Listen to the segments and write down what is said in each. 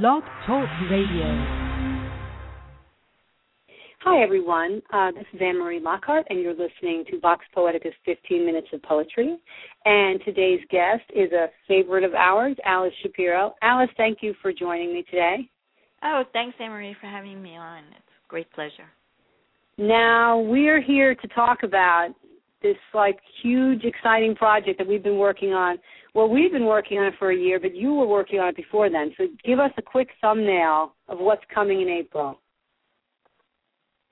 Blog Talk Radio. Hi, everyone. Uh, this is Anne Marie Lockhart, and you're listening to Vox Poetica's 15 Minutes of Poetry. And today's guest is a favorite of ours, Alice Shapiro. Alice, thank you for joining me today. Oh, thanks, Anne Marie, for having me on. It's a great pleasure. Now, we're here to talk about this like huge, exciting project that we've been working on well, we've been working on it for a year, but you were working on it before then. So give us a quick thumbnail of what's coming in April.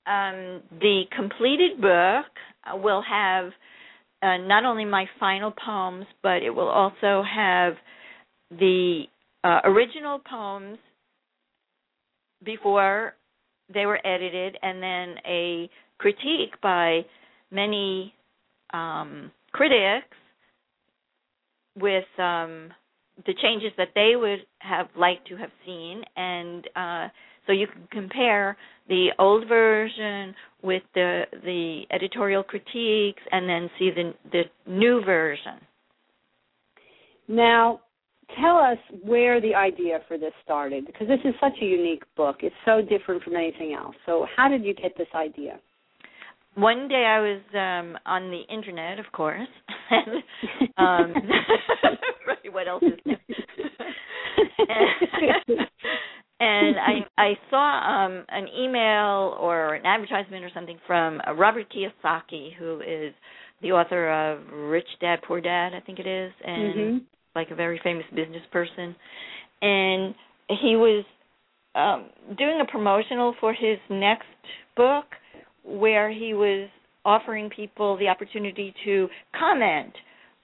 Um, the completed book will have uh, not only my final poems, but it will also have the uh, original poems before they were edited, and then a critique by many um, critics with um, the changes that they would have liked to have seen, and uh, so you can compare the old version with the the editorial critiques, and then see the the new version. Now, tell us where the idea for this started, because this is such a unique book. It's so different from anything else. So, how did you get this idea? One day I was um on the internet, of course, and um right, what else is new? and, I I saw um an email or an advertisement or something from uh, Robert Kiyosaki, who is the author of Rich Dad Poor Dad, I think it is, and mm-hmm. like a very famous business person, and he was um doing a promotional for his next book where he was offering people the opportunity to comment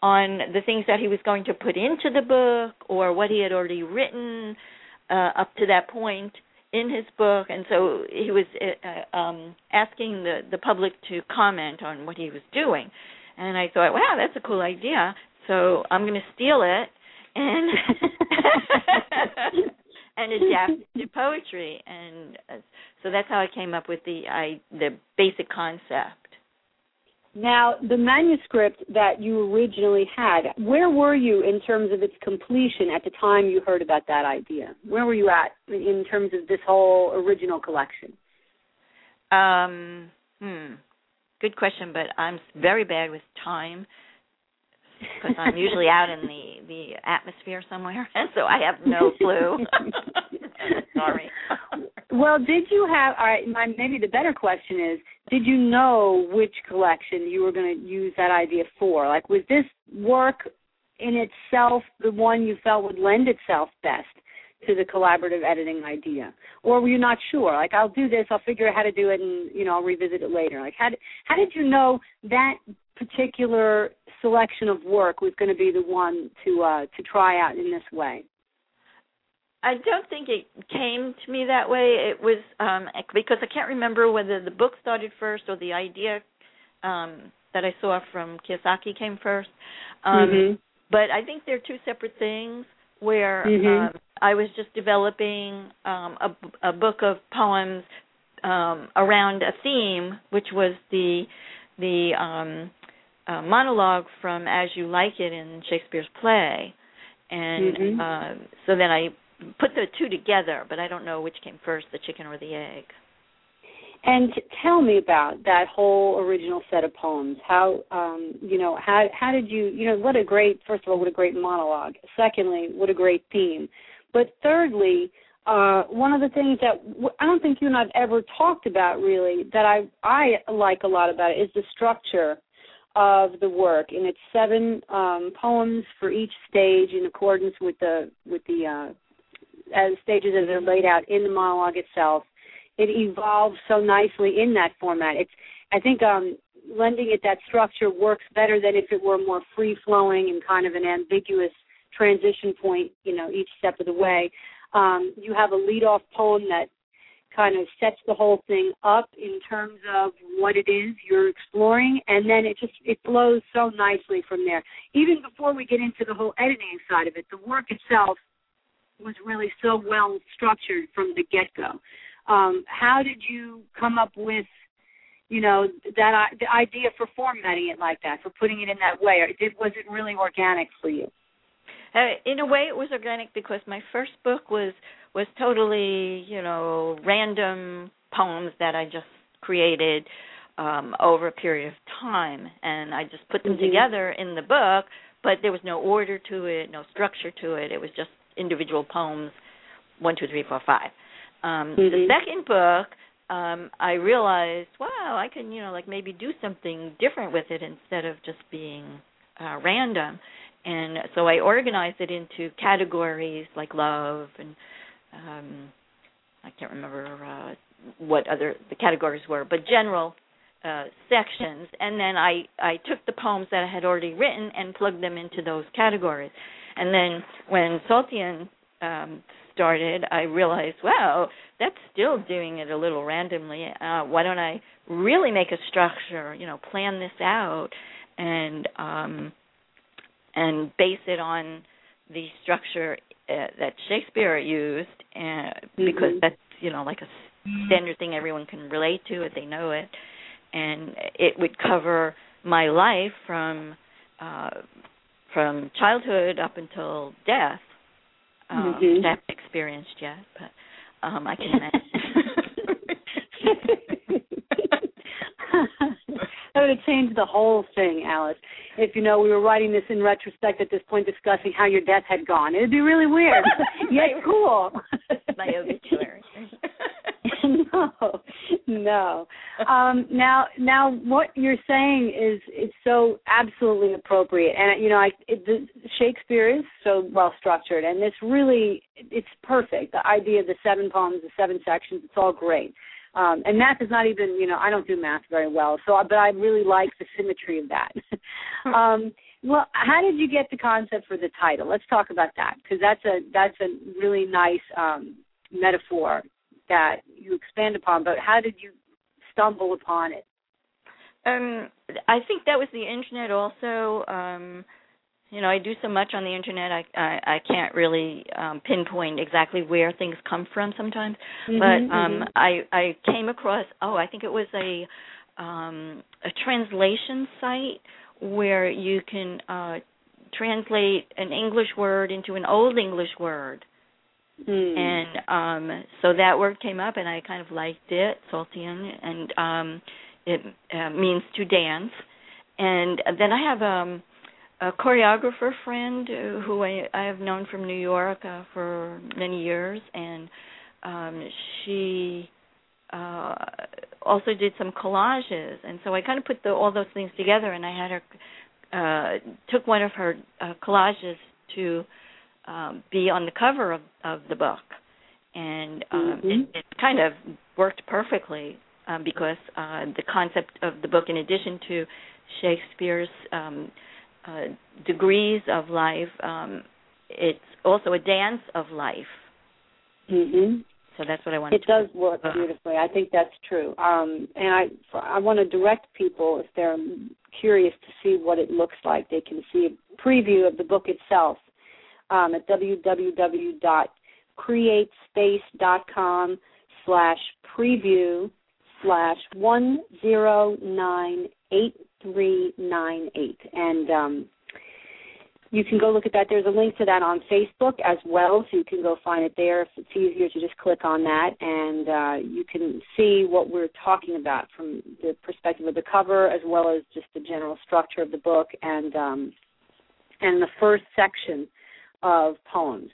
on the things that he was going to put into the book or what he had already written uh, up to that point in his book. And so he was uh, um asking the the public to comment on what he was doing. And i thought wow that's a cool idea. So i'm going to steal it and and adapt it to poetry and uh, so that's how I came up with the I the basic concept. Now, the manuscript that you originally had, where were you in terms of its completion at the time you heard about that idea? Where were you at in terms of this whole original collection? Um, hmm. Good question, but I'm very bad with time because I'm usually out in the the atmosphere somewhere, and so I have no clue. Sorry. well, did you have? All right, my, maybe the better question is: Did you know which collection you were going to use that idea for? Like, was this work in itself the one you felt would lend itself best to the collaborative editing idea, or were you not sure? Like, I'll do this, I'll figure out how to do it, and you know, I'll revisit it later. Like, how how did you know that particular selection of work was going to be the one to uh, to try out in this way? I don't think it came to me that way. It was um, because I can't remember whether the book started first or the idea um, that I saw from Kiyosaki came first. Um, mm-hmm. But I think they're two separate things. Where mm-hmm. um, I was just developing um, a, a book of poems um, around a theme, which was the the um, uh, monologue from As You Like It in Shakespeare's play, and mm-hmm. uh, so then I put the two together, but I don't know which came first, the chicken or the egg. And tell me about that whole original set of poems. How um, you know how how did you you know what a great first of all what a great monologue. Secondly, what a great theme. But thirdly, uh, one of the things that I don't think you and I've ever talked about really that I I like a lot about it is the structure of the work, and it's seven um, poems for each stage in accordance with the with the uh, as stages as they're laid out in the monologue itself. It evolves so nicely in that format. It's I think um, lending it that structure works better than if it were more free flowing and kind of an ambiguous transition point, you know, each step of the way. Um, you have a lead off poem that kind of sets the whole thing up in terms of what it is you're exploring and then it just it flows so nicely from there. Even before we get into the whole editing side of it the work itself was really so well structured from the get go um, how did you come up with you know that the idea for formatting it like that for putting it in that way? Did was it really organic for you in a way, it was organic because my first book was was totally, you know, random poems that I just created um, over a period of time, and I just put them mm-hmm. together in the book. But there was no order to it, no structure to it. It was just individual poems, one, two, three, four, five. Um, mm-hmm. The second book, um, I realized, wow, I can, you know, like maybe do something different with it instead of just being uh, random. And so I organized it into categories like love and um, I can't remember uh, what other the categories were, but general uh, sections. And then I I took the poems that I had already written and plugged them into those categories. And then when Saltian um, started, I realized, wow, that's still doing it a little randomly. Uh, why don't I really make a structure? You know, plan this out and um, and base it on the structure uh, that Shakespeare used, uh, mm-hmm. because that's you know like a standard thing everyone can relate to if they know it, and it would cover my life from uh, from childhood up until death. Um, mm-hmm. I haven't experienced yet, but um, I can imagine. would have changed the whole thing, Alice. If you know we were writing this in retrospect at this point, discussing how your death had gone, it'd be really weird. yet cool. My obituary. no, no. Um, now, now, what you're saying is is so absolutely appropriate, and you know, I it, the, Shakespeare is so well structured, and this really it's perfect. The idea of the seven poems, the seven sections, it's all great. Um, and math is not even, you know, I don't do math very well, so but I really like the symmetry of that. um, well, how did you get the concept for the title? Let's talk about that because that's a that's a really nice um, metaphor that you expand upon. But how did you stumble upon it? Um, I think that was the internet also. Um, you know, I do so much on the internet. I I, I can't really um, pinpoint exactly where things come from sometimes. Mm-hmm, but um, mm-hmm. I I came across. Oh, I think it was a um, a translation site where you can uh, translate an English word into an Old English word. Mm. And um so that word came up and I kind of liked it, Saltian, and um it uh, means to dance. And then I have um a choreographer friend who I, I have known from New York uh, for many years, and um, she uh, also did some collages, and so I kind of put the, all those things together, and I had her uh, took one of her uh, collages to um, be on the cover of, of the book, and um, mm-hmm. it, it kind of worked perfectly um, because uh, the concept of the book, in addition to Shakespeare's um, uh, degrees of life. Um, it's also a dance of life. Mm-hmm. So that's what I wanted. It does work beautifully. I think that's true. Um, and I I want to direct people if they're curious to see what it looks like. They can see a preview of the book itself um, at www.createspace.com slash preview slash one zero nine eight 398. And um, you can go look at that. There's a link to that on Facebook as well, so you can go find it there. If it's easier to just click on that, and uh, you can see what we're talking about from the perspective of the cover, as well as just the general structure of the book, and um, and the first section of poems,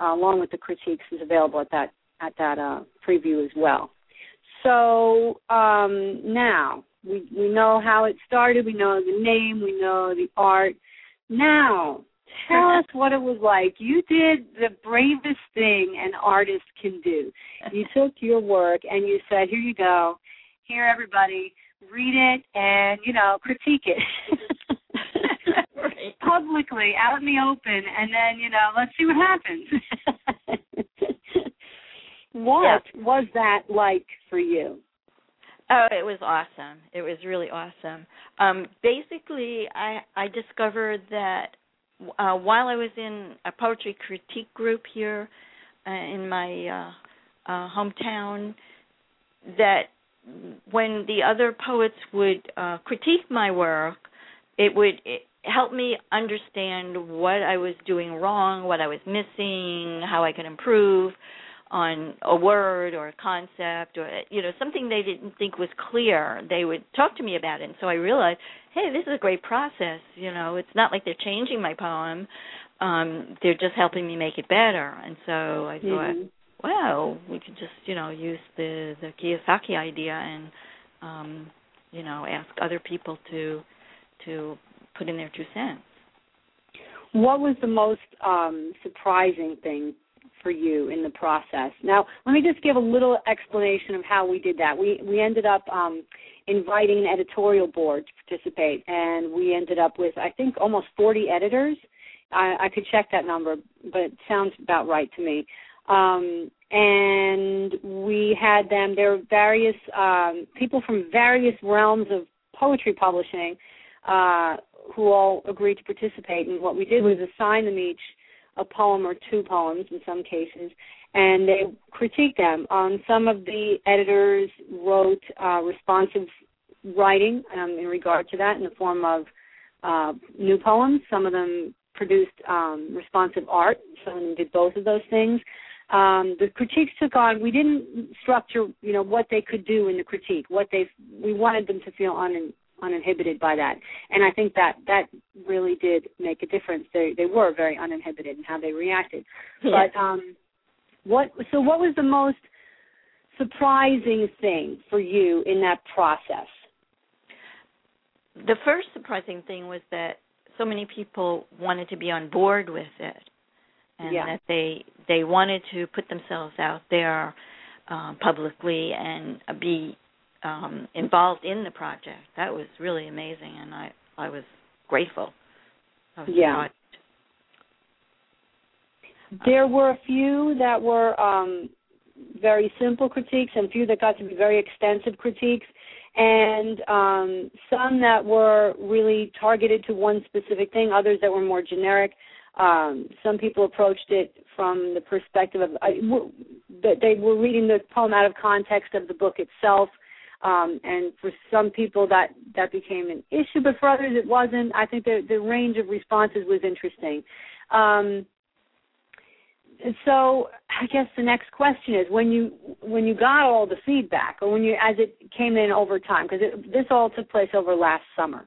uh, along with the critiques, is available at that at that uh, preview as well. So um, now we we know how it started. We know the name. We know the art. Now, tell us what it was like. You did the bravest thing an artist can do. You took your work and you said, "Here you go. Here, everybody, read it and you know critique it." right. Publicly, out in the open, and then you know, let's see what happens. what yeah. was that like for you? Oh, it was awesome. It was really awesome. Um, basically, I I discovered that uh, while I was in a poetry critique group here uh, in my uh, uh, hometown, that when the other poets would uh, critique my work, it would it, helped me understand what I was doing wrong, what I was missing, how I could improve on a word or a concept or you know something they didn't think was clear they would talk to me about it. And so i realized hey this is a great process you know. It's not like they're changing my poem. Um they're just helping me make it better. And so i thought mm-hmm. well we could just you know use the the kiyosaki idea and um you know ask other people to to put in their two cents. What was the most um surprising thing for you in the process. Now, let me just give a little explanation of how we did that. We we ended up um, inviting an editorial board to participate, and we ended up with I think almost 40 editors. I, I could check that number, but it sounds about right to me. Um, and we had them. There were various um, people from various realms of poetry publishing uh, who all agreed to participate. And what we did was assign them each a poem or two poems in some cases, and they critique them. Um, some of the editors wrote uh, responsive writing um, in regard to that in the form of uh, new poems. Some of them produced um, responsive art. Some of them did both of those things. Um, the critiques took on. We didn't structure, you know, what they could do in the critique. What they we wanted them to feel un, uninhibited by that. And I think that that really did make a difference. They they were very uninhibited in how they reacted. Yeah. But um what so what was the most surprising thing for you in that process? The first surprising thing was that so many people wanted to be on board with it and yeah. that they they wanted to put themselves out there uh, publicly and be um, involved in the project. That was really amazing, and I I was grateful. I was yeah. There were a few that were um, very simple critiques, and a few that got to be very extensive critiques, and um, some that were really targeted to one specific thing. Others that were more generic. Um, some people approached it from the perspective of uh, that they were reading the poem out of context of the book itself um, and for some people that that became an issue, but for others it wasn't. I think the the range of responses was interesting. Um, so I guess the next question is when you when you got all the feedback, or when you as it came in over time, because this all took place over last summer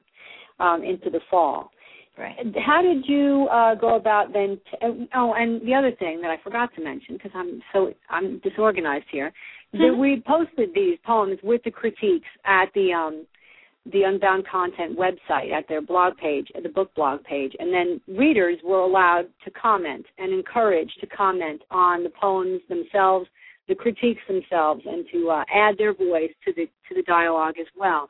um, into the fall. Right. How did you uh, go about then? T- oh, and the other thing that I forgot to mention because I'm so I'm disorganized here that we posted these poems with the critiques at the um the Unbound Content website at their blog page, at the book blog page, and then readers were allowed to comment and encouraged to comment on the poems themselves, the critiques themselves, and to uh, add their voice to the to the dialogue as well.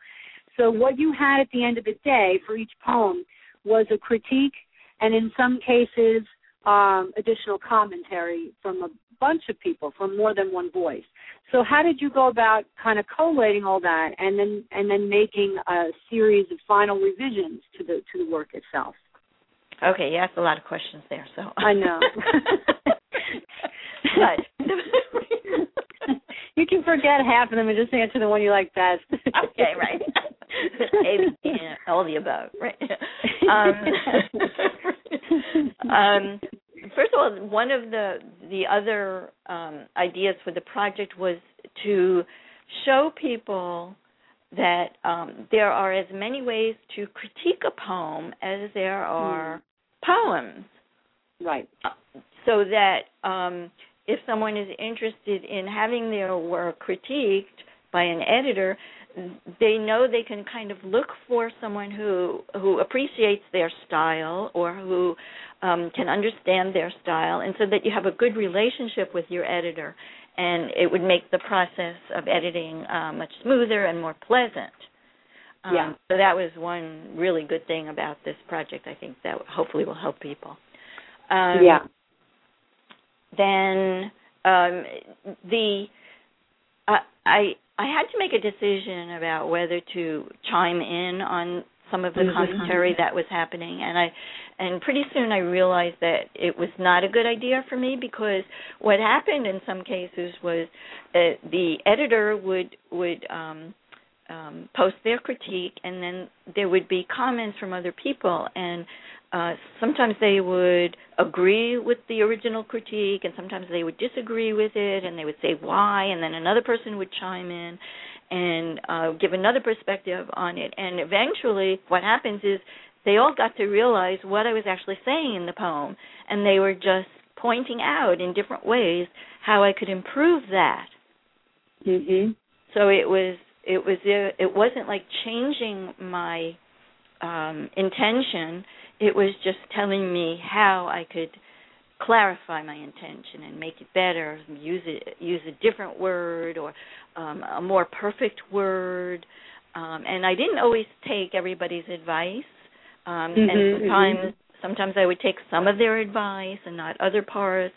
So what you had at the end of the day for each poem was a critique, and in some cases, um, additional commentary from a bunch of people, from more than one voice. So how did you go about kind of collating all that and then and then making a series of final revisions to the to the work itself? Okay, you asked a lot of questions there, so I know. but you can forget half of them and just answer the one you like best. okay, right. A, all the above, right? Um, um, first of all, one of the the other um, ideas for the project was to show people that um, there are as many ways to critique a poem as there are mm. poems. Right. Uh, so that um, if someone is interested in having their work critiqued by an editor, they know they can kind of look for someone who who appreciates their style or who um, can understand their style, and so that you have a good relationship with your editor, and it would make the process of editing uh, much smoother and more pleasant. Um, yeah. So that was one really good thing about this project. I think that hopefully will help people. Um, yeah. Then um, the uh, I I had to make a decision about whether to chime in on some of the commentary that was happening and I and pretty soon I realized that it was not a good idea for me because what happened in some cases was that the editor would would um um, post their critique, and then there would be comments from other people, and uh, sometimes they would agree with the original critique, and sometimes they would disagree with it, and they would say why, and then another person would chime in and uh, give another perspective on it, and eventually, what happens is they all got to realize what I was actually saying in the poem, and they were just pointing out in different ways how I could improve that. Mhm. So it was it was it wasn't like changing my um intention. It was just telling me how i could clarify my intention and make it better use it use a different word or um a more perfect word. Um and i didn't always take everybody's advice. Um mm-hmm, and sometimes mm-hmm. sometimes i would take some of their advice and not other parts.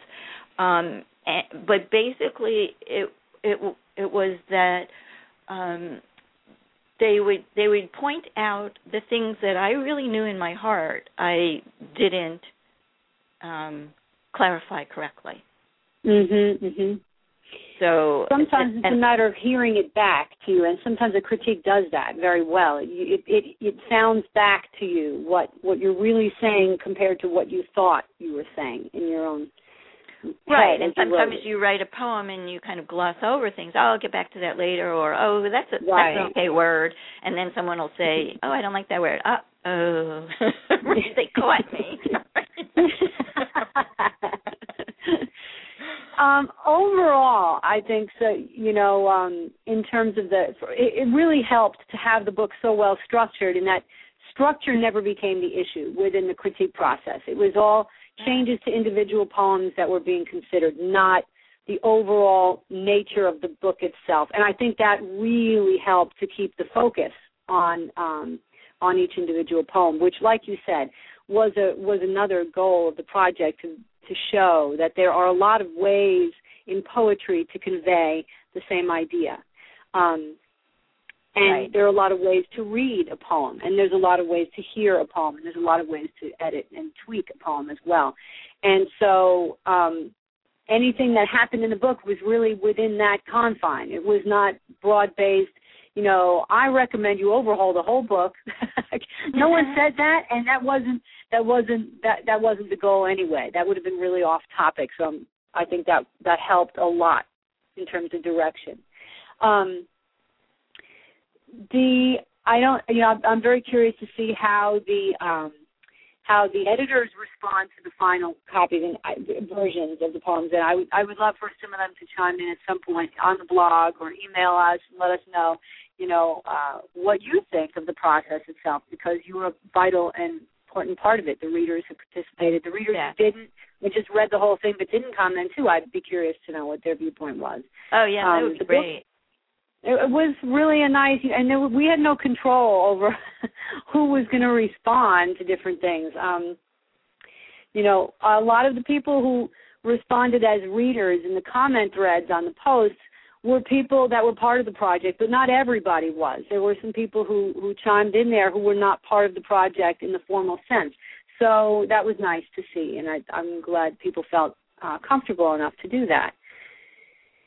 Um and, but basically it it it was that um, they would they would point out the things that I really knew in my heart I didn't um, clarify correctly. Mhm. Mhm. So sometimes it's a matter of hearing it back to you, and sometimes a critique does that very well. It, it it it sounds back to you what what you're really saying compared to what you thought you were saying in your own Right, and sometimes you write a poem and you kind of gloss over things. Oh, I'll get back to that later, or oh, that's a right. that's an okay word, and then someone will say, oh, I don't like that word. Uh oh, they caught me. um, overall, I think so. You know, um, in terms of the, it, it really helped to have the book so well structured, and that structure never became the issue within the critique process. It was all changes to individual poems that were being considered, not the overall nature of the book itself. And I think that really helped to keep the focus on um, on each individual poem, which, like you said, was a was another goal of the project to to show that there are a lot of ways in poetry to convey the same idea. Um, and right. there are a lot of ways to read a poem, and there's a lot of ways to hear a poem, and there's a lot of ways to edit and tweak a poem as well. And so, um, anything that happened in the book was really within that confine. It was not broad based. You know, I recommend you overhaul the whole book. no one said that, and that wasn't that wasn't that that wasn't the goal anyway. That would have been really off topic. So um, I think that that helped a lot in terms of direction. Um, the I don't you know I'm very curious to see how the um, how the editors respond to the final copies and uh, versions of the poems. And I would I would love for some of them to chime in at some point on the blog or email us and let us know you know uh, what you think of the process itself because you were a vital and important part of it. The readers who participated, the readers yeah. who didn't, and just read the whole thing but didn't comment too. I'd be curious to know what their viewpoint was. Oh yeah, that Um, would be the book- great. It was really a nice and there, we had no control over who was going to respond to different things um you know a lot of the people who responded as readers in the comment threads on the posts were people that were part of the project but not everybody was there were some people who who chimed in there who were not part of the project in the formal sense so that was nice to see and i i'm glad people felt uh comfortable enough to do that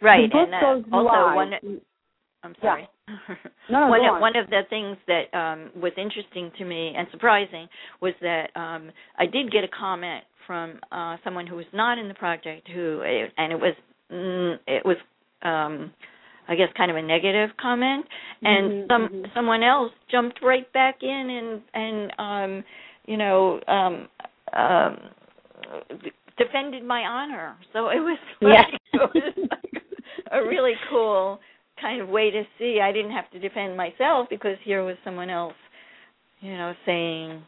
Right, and uh, also live. one. I'm sorry. No, one of, on. one of the things that um was interesting to me and surprising was that um I did get a comment from uh someone who was not in the project who and it was mm, it was um I guess kind of a negative comment and Mhm, some mhm. someone else jumped right back in and and um you know um um defended my honor so it was like, Yeah. it was like a really cool kind of way to see I didn't have to defend myself because here was someone else, you know, saying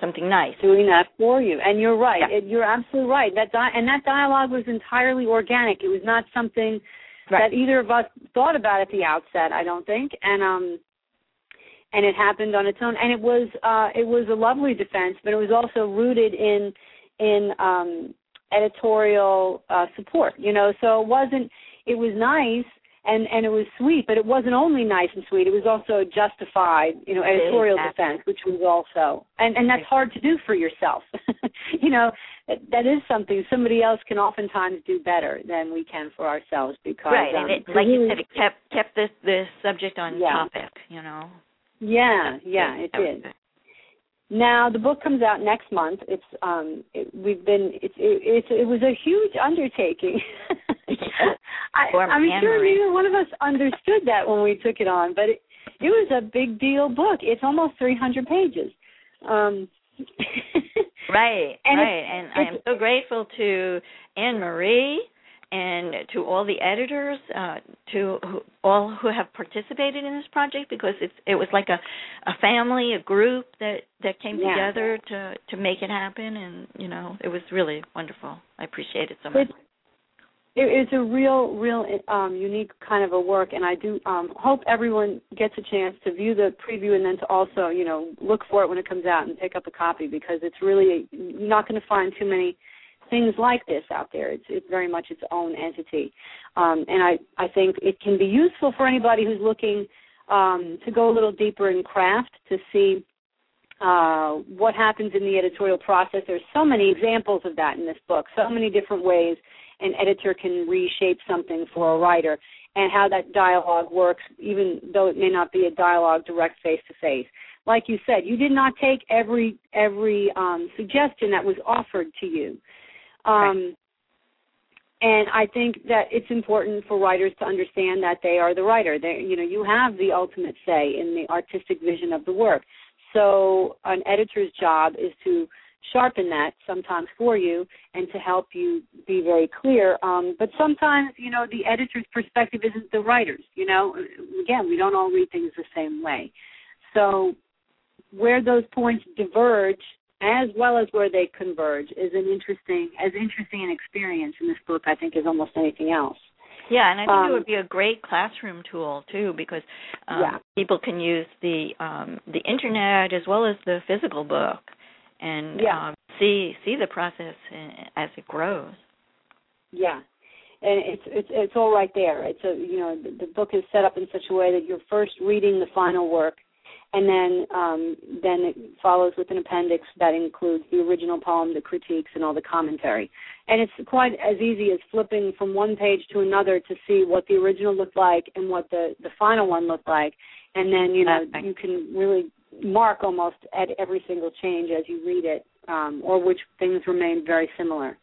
something nice. doing that for you. And you're right. Yeah. It, you're absolutely right. That di- and that dialogue was entirely organic. It was not something Right. that either of us thought about at the outset. I don't think. And um, and it happened on its own. And it was uh, it was a lovely defense, but it was also rooted in in um, editorial uh, support. You know, so it wasn't. It was nice and and it was sweet, but it wasn't only nice and sweet. It was also justified, you know, editorial Exactly. defense, which was also and and that's hard to do for yourself. you know, that is something somebody else can oftentimes do better than we can for ourselves because right, um, and it, like you said, it kept kept the the subject on Yeah. topic. You know. Yeah, yeah, it did. good. Now the book comes out next month. It's um it, we've been it's it, it's it was a huge undertaking. I, I'm sure neither one of us understood that when we took it on, but it, it was a big deal book. It's almost 300 pages. Um Right, And right, and I am so grateful to Anne Marie and to all the editors, uh, to who, all who have participated in this project because it's it was like a a family, a group that that came Yeah. together to to make it happen, and you know it was really wonderful. I appreciate it so much. It's it is a real, real um, unique kind of a work, and I do um, hope everyone gets a chance to view the preview and then to also, you know, look for it when it comes out and pick up a copy because it's really you're not going to find too many things like this out there. It's it's very much its own entity, um, and I I think it can be useful for anybody who's looking um, to go a little deeper in craft to see uh, what happens in the editorial process. There's so many examples of that in this book, so many different ways an editor can reshape something for a writer and how that dialogue works, even though it may not be a dialogue direct face to face. Like you said, you did not take every every um, suggestion that was offered to you. Um, And I think that it's important for writers to understand that they are the writer. They, you know, you have the ultimate say in the artistic vision of the work. So an editor's job is to sharpen that sometimes for you and to help you be very clear. Um, but sometimes, you know, the editor's perspective isn't the writer's. You know, again, we don't all read things the same way. So where those points diverge, as well as where they converge, is an interesting, as interesting an experience in this book, I think, as almost anything else. Yeah, and I think Um, it would be a great classroom tool too, because um, Yeah. people can use the um, the internet as well as the physical book, and Yeah. um, see see the process as it grows. Yeah, and it's it's it's all right there. It's a you know the, the book is set up in such a way that you're first reading the final work, and then um, then it follows with an appendix that includes the original poem, the critiques, and all the commentary. And it's quite as easy as flipping from one page to another to see what the original looked like and what the the final one looked like, and then you know you can really mark almost at every single change as you read it, um, or which things remain very similar.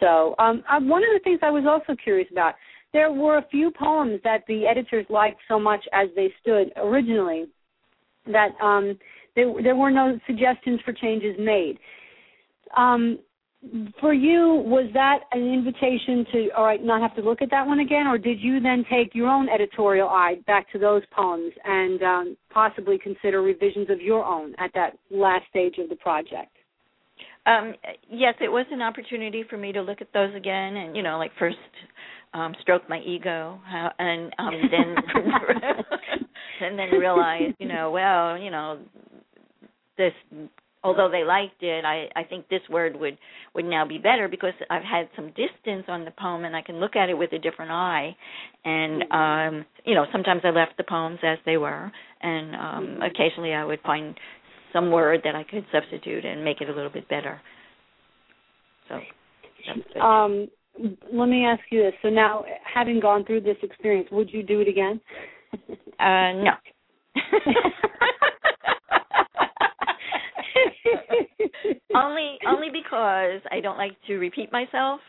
So, um, uh, one of the things I was also curious about, there were a few poems that the editors liked so much as they stood originally that um, there, there were no suggestions for changes made. Um, for you, was that an invitation to, all right, not have to look at that one again, or did you then take your own editorial eye back to those poems and um, possibly consider revisions of your own at that last stage of the project? Um, yes, it was an opportunity for me to look at those again, and you know, like first um, stroke my ego, how, and um, then and then realize, you know, well, you know, this. Although they liked it, I I think this word would would now be better because I've had some distance on the poem and I can look at it with a different eye. And um, you know, sometimes I left the poems as they were, and um, occasionally I would find some word that I could substitute and make it a little bit better. So. Um, let me ask you this. So now, having gone through this experience, would you do it again? uh, no. only only because I don't like to repeat myself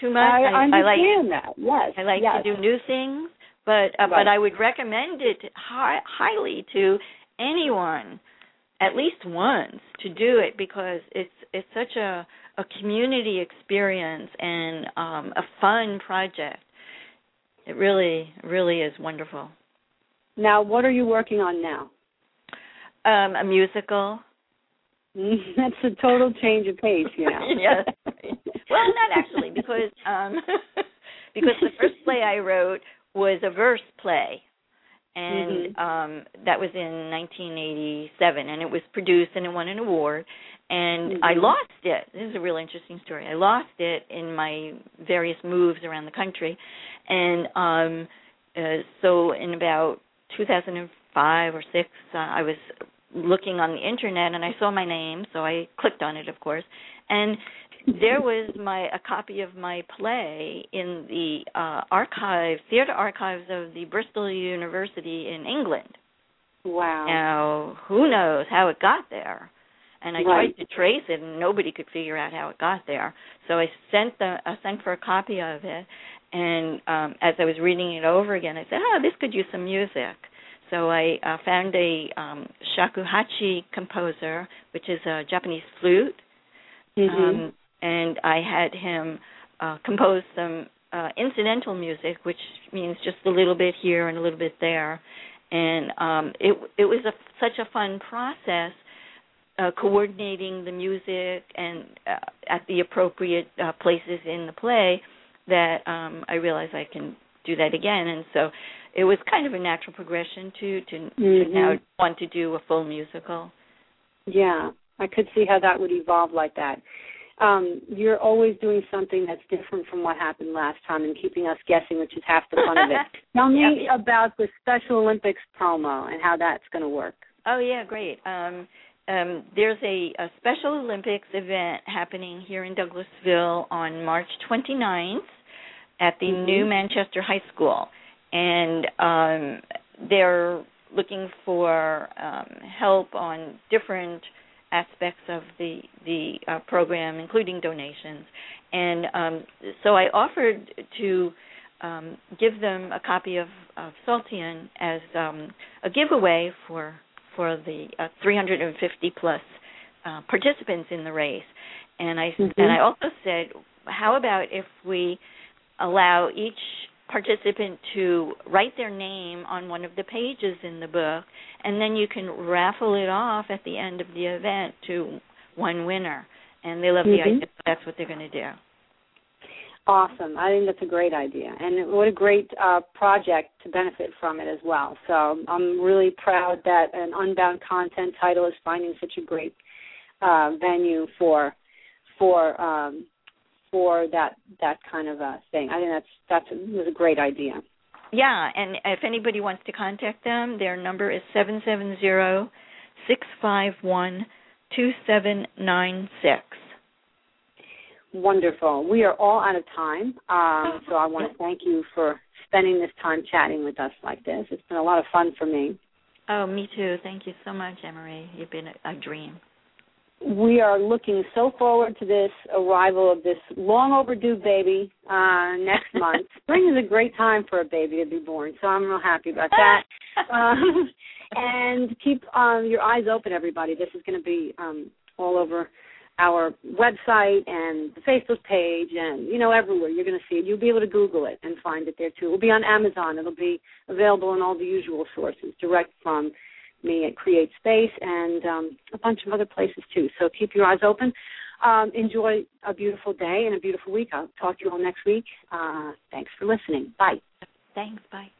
too much. I, I, understand like that. Yes. I like yes. to do new things, but uh, Right. but I would recommend it hi- highly to anyone at least once to do it because it's it's such a a community experience and um a fun project. It really really is wonderful. Now, what are you working on now? Um a musical. That's a total change of pace, you know. yes. Well, not actually because um because the first play I wrote was a verse play and Mhm. um that was in 1987 and it was produced and it won an award and I Mhm. lost it. This is a real interesting story. I lost it in my various moves around the country and um uh, so in about 2005 or 6 uh, I was looking on the internet and I saw my name so I clicked on it of course and there was my a copy of my play in the uh archive theater archives of the Bristol University in England. Wow. Now, who knows how it got there? And I right. tried to trace it, and nobody could figure out how it got there. So I sent the I sent for a copy of it, and um as I was reading it over again, I said, "Oh, this could use some music." So I uh, found a um, shakuhachi composer, which is a Japanese flute, mm-hmm. um, and I had him uh, compose some uh, incidental music, which means just a little bit here and a little bit there, and um, it it was a, such a fun process. Uh, coordinating the music and uh, at the appropriate uh, places in the play that um, I realized I can do that again, and so it was kind of a natural progression to to, mm-hmm. to now want to do a full musical. Yeah, I could see how that would evolve like that. Um, you're always doing something that's different from what happened last time and keeping us guessing, which is half the fun of it. Tell me yeah. about the Special Olympics promo and how that's going to work. Oh yeah, great. Um, um, there's a, a Special Olympics event happening here in Douglasville on March 29th at the mm-hmm. new Manchester High School and um, they're looking for um, help on different aspects of the the uh, program, including donations. And um, so I offered to um, give them a copy of, of Saltian as um, a giveaway for for the uh, 350 plus uh, participants in the race. And I mm-hmm. and I also said, how about if we allow each participant to write their name on one of the pages in the book, and then you can raffle it off at the end of the event to one winner. And they love mm-hmm. the idea. That's what they're going to do. Awesome. I think that's a great idea. And what a great uh, project to benefit from it as well. So I'm really proud that an Unbound Content title is finding such a great uh, venue for for um, for that that kind of a thing. I think that's that's a, was a great idea. Yeah, and if anybody wants to contact them, their number is seven seven zero six five one two seven nine six. Wonderful. We are all out of time, um, so I want to thank you for spending this time chatting with us like this. It's been a lot of fun for me. Oh, me too. Thank you so much, Anne Marie. You've been a, a dream we are looking so forward to this arrival of this long overdue baby uh next month. Spring is a great time for a baby to be born, so I'm real happy about that. um, and keep um, your eyes open, everybody. This is going to be um, all over our website and the Facebook page, and you know everywhere. You're going to see it. You'll be able to Google it and find it there too. It will be on Amazon. It'll be available in all the usual sources, direct from me at Create Space and um, a bunch of other places too. So keep your eyes open. Um, enjoy a beautiful day and a beautiful week. I'll talk to you all next week. Uh, thanks for listening. Bye. Thanks. Bye.